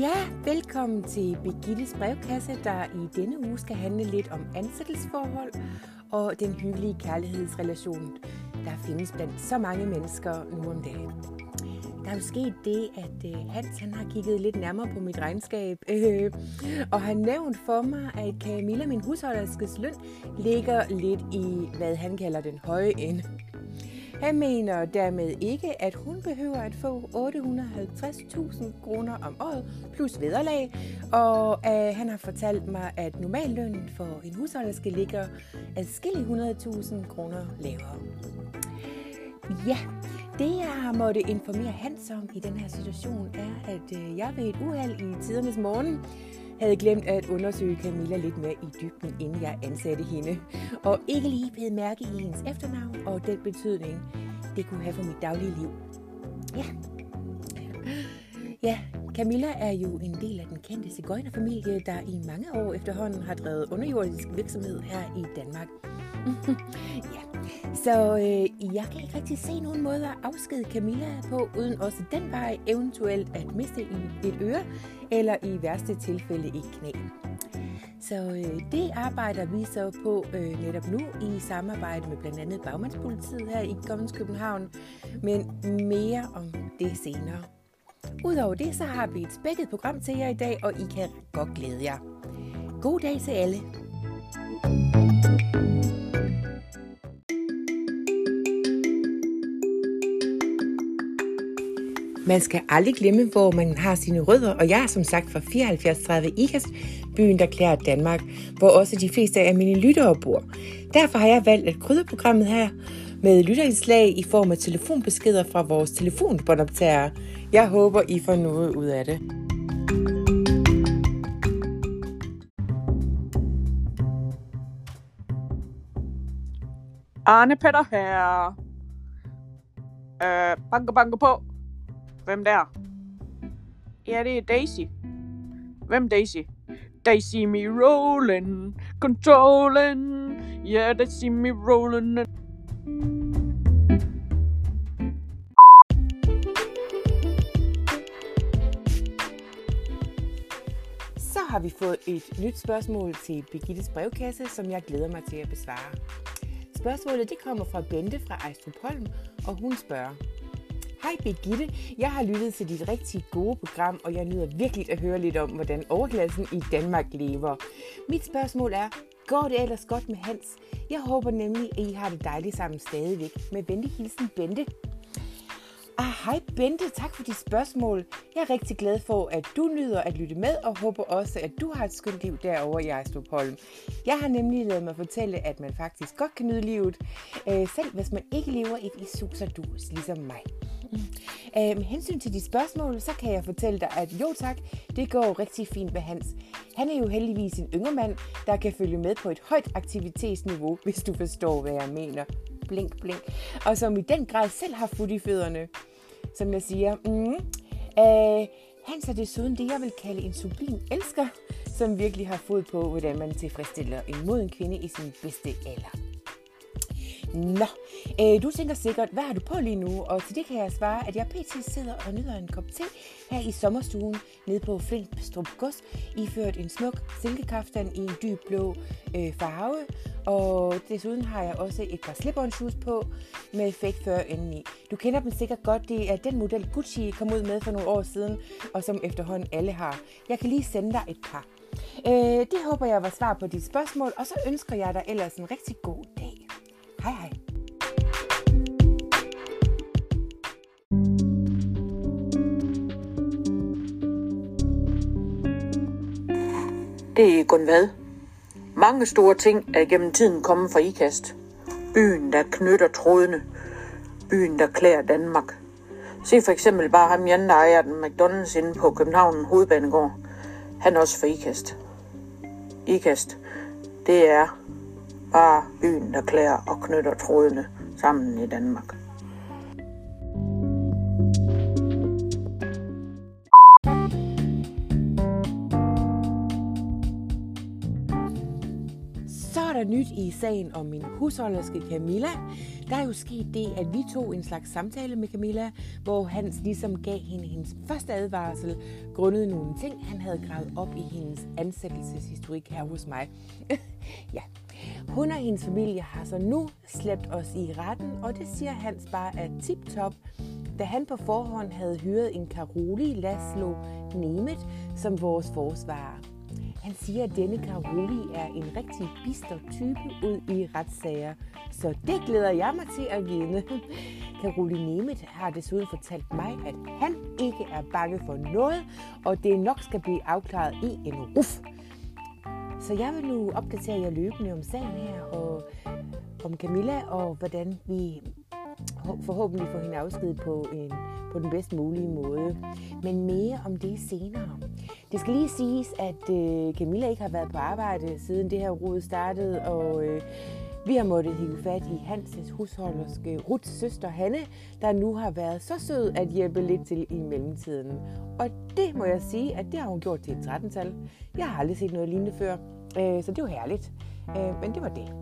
Ja, velkommen til Begittes brevkasse, der i denne uge skal handle lidt om ansættelsesforhold og den hyggelige kærlighedsrelation, der findes blandt så mange mennesker nu om dagen. Der er jo sket det, at øh, Hans han har kigget lidt nærmere på mit regnskab, øh, og har nævnt for mig, at Camilla, min husholderskes løn, ligger lidt i, hvad han kalder den høje ende. Han mener dermed ikke, at hun behøver at få 850.000 kroner om året plus vederlag, og øh, han har fortalt mig, at normallønnen for en husholderske ligger adskillige 100.000 kroner lavere. Ja, det jeg har måttet informere Hans om i den her situation er, at øh, jeg ved et uheld i tidernes morgen havde glemt at undersøge Camilla lidt mere i dybden, inden jeg ansatte hende, og ikke lige blev mærke i hendes efternavn og den betydning, det kunne have for mit daglige liv. Ja. Ja, Camilla er jo en del af den kendte cigøjnerfamilie, der i mange år efterhånden har drevet underjordisk virksomhed her i Danmark. ja, så øh, jeg kan ikke rigtig se nogen måde at afskede Camilla på, uden også den vej eventuelt at miste et øre, eller i værste tilfælde et knæ. Så øh, det arbejder vi så på øh, netop nu i samarbejde med blandt andet Bagmandspolitiet her i Gommens København, men mere om det senere. Udover det, så har vi et spækket program til jer i dag, og I kan godt glæde jer. God dag til alle! Man skal aldrig glemme, hvor man har sine rødder, og jeg er som sagt fra 7430 Ikast, byen, der klæder Danmark, hvor også de fleste af mine lyttere bor. Derfor har jeg valgt at krydre programmet her med lytterindslag i form af telefonbeskeder fra vores telefonbåndoptagere. Jeg håber, I får noget ud af det. Arne Petter her. Øh, banke, banke på. Hvem der? Ja, det er Daisy. Hvem Daisy? They see me rolling, controlling. Yeah, they see me rolling. Så har vi fået et nyt spørgsmål til Birgittes brevkasse, som jeg glæder mig til at besvare. Spørgsmålet det kommer fra Bente fra Ejstrupholm, og hun spørger. Hej Birgitte, jeg har lyttet til dit rigtig gode program, og jeg nyder virkelig at høre lidt om, hvordan overklassen i Danmark lever. Mit spørgsmål er, går det ellers godt med Hans? Jeg håber nemlig, at I har det dejligt sammen stadigvæk. Med venlig hilsen, Bente. Ah, hej Bente, tak for dit spørgsmål. Jeg er rigtig glad for, at du nyder at lytte med, og håber også, at du har et skønt liv derovre i Ejstrupholm. Jeg har nemlig lavet mig fortælle, at man faktisk godt kan nyde livet, øh, selv hvis man ikke lever et i sus og dus, ligesom mig. Mm. Øh, med hensyn til de spørgsmål, så kan jeg fortælle dig, at jo tak, det går rigtig fint med Hans. Han er jo heldigvis en yngre mand, der kan følge med på et højt aktivitetsniveau, hvis du forstår, hvad jeg mener. Blink, blink. Og som i den grad selv har fod i fødderne. Som jeg siger, mm, øh, Hans er desuden det, jeg vil kalde en sublim elsker, som virkelig har fod på, hvordan man tilfredsstiller en moden kvinde i sin bedste alder. Nå, øh, du tænker sikkert, hvad har du på lige nu? Og til det kan jeg svare, at jeg pt. sidder og nyder en kop te her i sommerstuen nede på Flintstrup Gods, iført en smuk silkekaftan i en dyb blå øh, farve. Og desuden har jeg også et par slip shoes på med fake fur indeni. Du kender dem sikkert godt. Det er den model Gucci kom ud med for nogle år siden, og som efterhånden alle har. Jeg kan lige sende dig et par. Øh, det håber jeg var svar på dit spørgsmål, og så ønsker jeg dig ellers en rigtig god dag. Hej hej. Det er kun hvad. Mange store ting er gennem tiden kommet fra IKAST. Byen, der knytter trådene. Byen, der klæder Danmark. Se for eksempel bare ham Jan, der ejer den McDonald's inde på København Hovedbanegård. Han er også for IKAST. IKAST, det er bare byen, der klæder og knytter trådene sammen i Danmark. Så er der nyt i sagen om min husholderske Camilla, Der er jo sket det, at vi tog en slags samtale med Camilla, hvor Hans ligesom gav hende hendes første advarsel, grundet nogle ting, han havde gravet op i hendes ansættelseshistorik her hos mig. ja, hun og hendes familie har så nu slæbt os i retten, og det siger Hans bare er tip-top, da han på forhånd havde hyret en Karoli Laszlo Nemeth som vores forsvarer. Han siger, at denne Karoli er en rigtig bister type ud i retssager, så det glæder jeg mig til at vide. Karoli Nemeth har desuden fortalt mig, at han ikke er bange for noget, og det nok skal blive afklaret i en ruf. Så jeg vil nu opdatere jer løbende om sagen her, og om Camilla, og hvordan vi forhåbentlig får hende afsked på, en, på den bedst mulige måde. Men mere om det senere. Det skal lige siges, at øh, Camilla ikke har været på arbejde siden det her rod startede, og øh, vi har måttet hive fat i Hanses husholderske Ruths søster Hanne, der nu har været så sød at hjælpe lidt til i mellemtiden. Og det må jeg sige, at det har hun gjort til et 13-tal. Jeg har aldrig set noget lignende før, øh, så det var herligt. Øh, men det var det.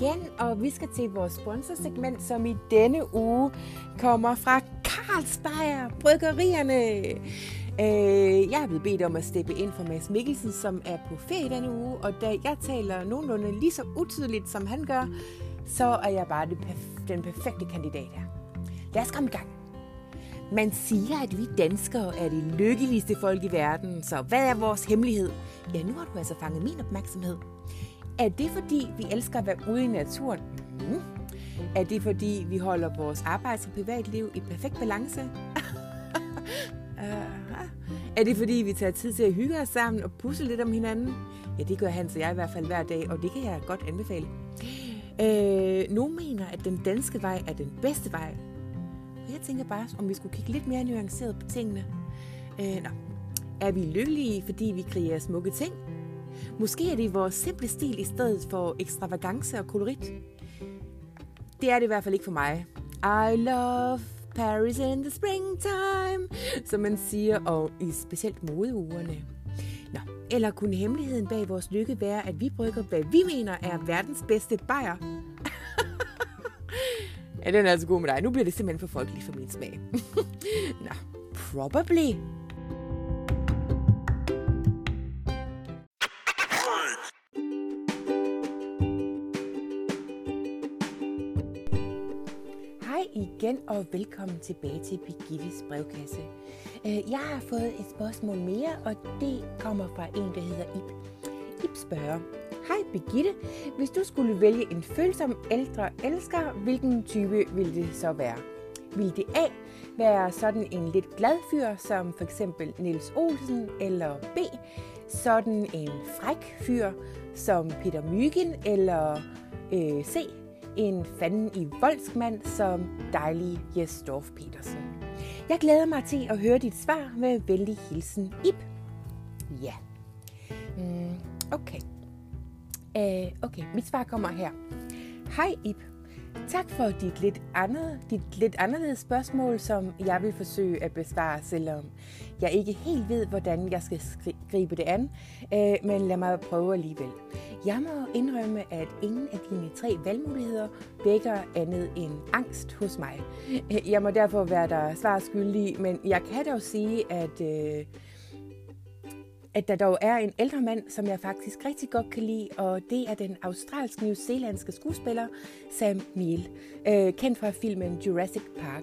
igen, og vi skal til vores sponsorsegment, som i denne uge kommer fra Carlsberg Bryggerierne. Øh, jeg er blevet bedt om at steppe ind for Mads Mikkelsen, som er på ferie denne uge, og da jeg taler nogenlunde lige så utydeligt, som han gør, så er jeg bare det perf- den perfekte kandidat her. Lad os komme i gang. Man siger, at vi danskere er de lykkeligste folk i verden, så hvad er vores hemmelighed? Ja, nu har du altså fanget min opmærksomhed. Er det fordi, vi elsker at være ude i naturen? Mm. Er det fordi, vi holder vores arbejds- og privatliv i perfekt balance? Øh, er det fordi, vi tager tid til at hygge os sammen og pusse lidt om hinanden? Ja, det gør Hans og jeg i hvert fald hver dag, og det kan jeg godt anbefale. Øh, nogle mener, at den danske vej er den bedste vej. Og jeg tænker bare, om vi skulle kigge lidt mere nuanceret på tingene. Øh, nå. Er vi lykkelige, fordi vi kreerer smukke ting? Måske er det vores simple stil i stedet for ekstravagance og kolorit. Det er det i hvert fald ikke for mig. I love Paris in the springtime, som man siger, og i specielt modeugerne. Nå, eller kunne hemmeligheden bag vores lykke være, at vi brygger, hvad vi mener er verdens bedste bajer? ja, den er altså god med dig. Nu bliver det simpelthen for folkelig for min smag. Nå, probably. Igen, og velkommen tilbage til Birgittes brevkasse. Øh, jeg har fået et spørgsmål mere, og det kommer fra en, der hedder Ip. Ip spørger, Hej Birgitte, hvis du skulle vælge en følsom ældre elsker, hvilken type ville det så være? Vil det A være sådan en lidt glad fyr, som for eksempel Niels Olsen, eller B, sådan en fræk fyr, som Peter Mygen, eller øh, C, en fanden i voldskmand som dejlige Jes Dorf Petersen. Jeg glæder mig til at høre dit svar med venlig hilsen, Ip. Ja. Mm, okay. Uh, okay, mit svar kommer her. Hej Ip. Tak for dit lidt, andet, dit lidt anderledes spørgsmål, som jeg vil forsøge at besvare, selvom jeg ikke helt ved, hvordan jeg skal gribe det an, øh, men lad mig prøve alligevel. Jeg må indrømme, at ingen af dine tre valgmuligheder vækker andet end angst hos mig. Jeg må derfor være der svar skyldig, men jeg kan dog sige, at... Øh, at der dog er en ældre mand, som jeg faktisk rigtig godt kan lide, og det er den australsk-new-zealandske skuespiller Sam Neill, øh, kendt fra filmen Jurassic Park,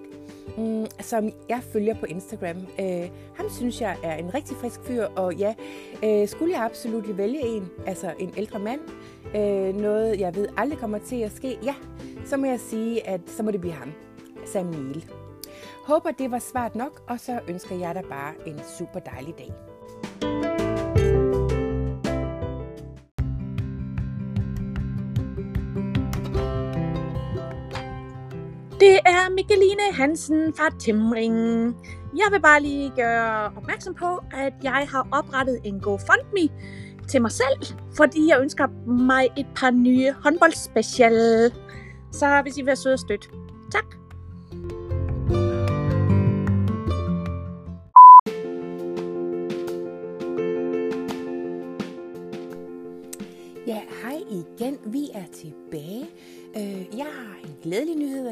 mm, som jeg følger på Instagram. Øh, ham synes jeg er en rigtig frisk fyr, og ja, øh, skulle jeg absolut vælge en, altså en ældre mand, øh, noget jeg ved aldrig kommer til at ske, ja, så må jeg sige, at så må det blive ham, Sam Neill. Håber det var svaret nok, og så ønsker jeg dig bare en super dejlig dag. Det er Mikkeline Hansen fra Timring. Jeg vil bare lige gøre opmærksom på, at jeg har oprettet en GoFundMe til mig selv, fordi jeg ønsker mig et par nye håndboldspecial. Så hvis I vil være søde og støtte. Tak. Ja, hej igen. Vi er tilbage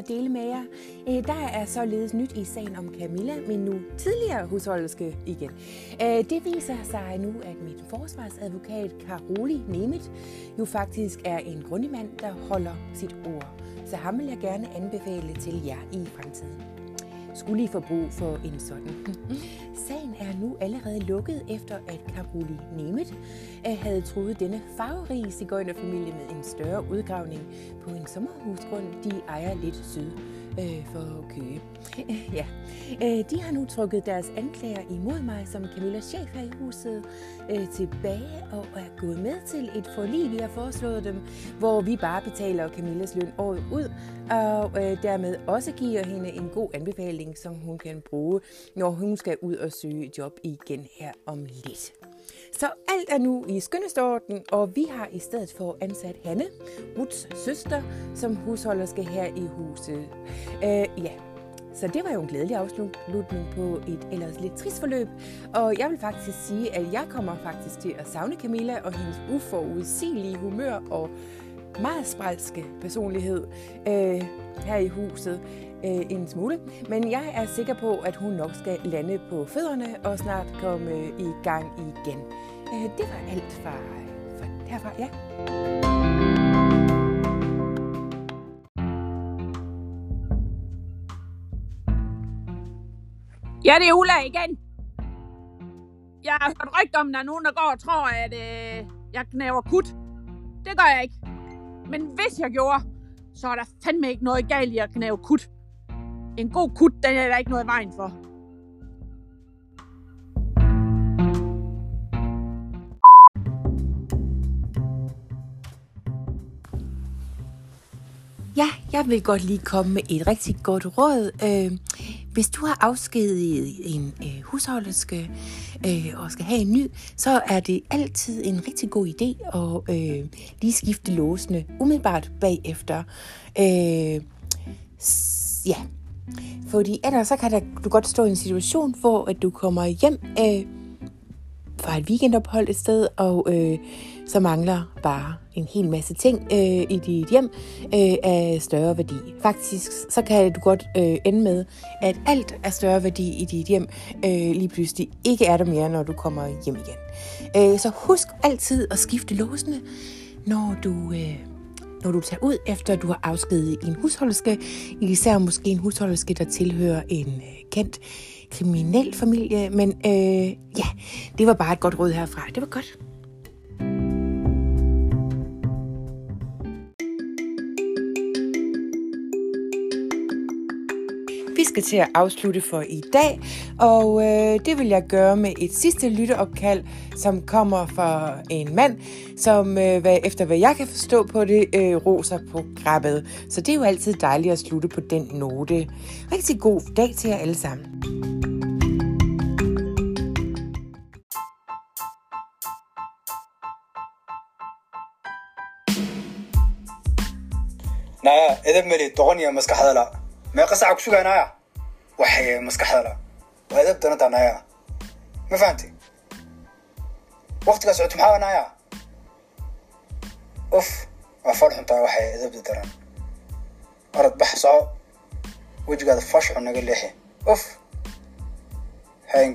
at dele med jer. Øh, der er således nyt i sagen om Camilla, min nu tidligere husholderske igen. Øh, det viser sig nu, at mit forsvarsadvokat Karoli Nemeth jo faktisk er en grundig mand, der holder sit ord. Så ham vil jeg gerne anbefale til jer i fremtiden skulle I få brug for en sådan. Sagen er nu allerede lukket efter, at Karoli Nemeth havde troet denne farverige cigøjnerfamilie med en større udgravning på en sommerhusgrund, de ejer lidt syd øh, for Køge. ja. Øh, de har nu trukket deres anklager imod mig som Camillas chef her i huset øh, tilbage og er gået med til et forlig, vi har foreslået dem, hvor vi bare betaler Camillas løn året ud, og øh, dermed også giver hende en god anbefaling, som hun kan bruge, når hun skal ud og søge job igen her om lidt. Så alt er nu i skønneste og vi har i stedet for ansat Hanne, Ruts søster, som husholderske her i huset. Øh, ja, så det var jo en glædelig afslutning på et ellers lidt trist forløb. Og jeg vil faktisk sige, at jeg kommer faktisk til at savne Camilla og hendes uforudsigelige humør og meget spralske personlighed øh, her i huset øh, en smule. Men jeg er sikker på, at hun nok skal lande på fødderne og snart komme øh, i gang igen. Øh, det var alt fra, fra herfra, ja. Ja, det er Ulla igen. Jeg har hørt rygter om, at der er nogen, der går og tror, at øh, jeg knæver kut. Det gør jeg ikke. Men hvis jeg gjorde, så er der fandme ikke noget galt i at knæve kut. En god kut, den er der ikke noget i vejen for. Ja, jeg vil godt lige komme med et rigtig godt råd. Øh, hvis du har afskediget en øh, husholderske øh, og skal have en ny, så er det altid en rigtig god idé at øh, lige skifte låsene umiddelbart bagefter. Øh, ja, fordi ellers så kan der, du godt stå i en situation, hvor at du kommer hjem øh, fra et weekendophold et sted, og øh, så mangler bare en hel masse ting øh, i dit hjem øh, af større værdi. Faktisk så kan du godt øh, ende med, at alt af større værdi i dit hjem øh, lige pludselig ikke er der mere, når du kommer hjem igen. Øh, så husk altid at skifte låsene, når du... Øh, når du tager ud, efter du har afskediget en husholderske, især måske en husholderske, der tilhører en øh, kendt kriminel familie. Men øh, ja, det var bare et godt råd herfra. Det var godt. Skal til at afslutte for i dag, og øh, det vil jeg gøre med et sidste lytteopkald, som kommer fra en mand, som øh, hvad, efter hvad jeg kan forstå på det, øh, roser på grabbet. Så det er jo altid dejligt at slutte på den note. Rigtig god dag til jer alle sammen. naya edeb meli doqoniya maskaxda la meeqa saca ku waxay maskaxda la waa edeb danata naya. Ma fahamti waqtigaa socoto maxaa naya? Uf waa fal xuntaa waxay edebda daran orad bax soco. Wejigaada fash naga leexi. Uf. Hayn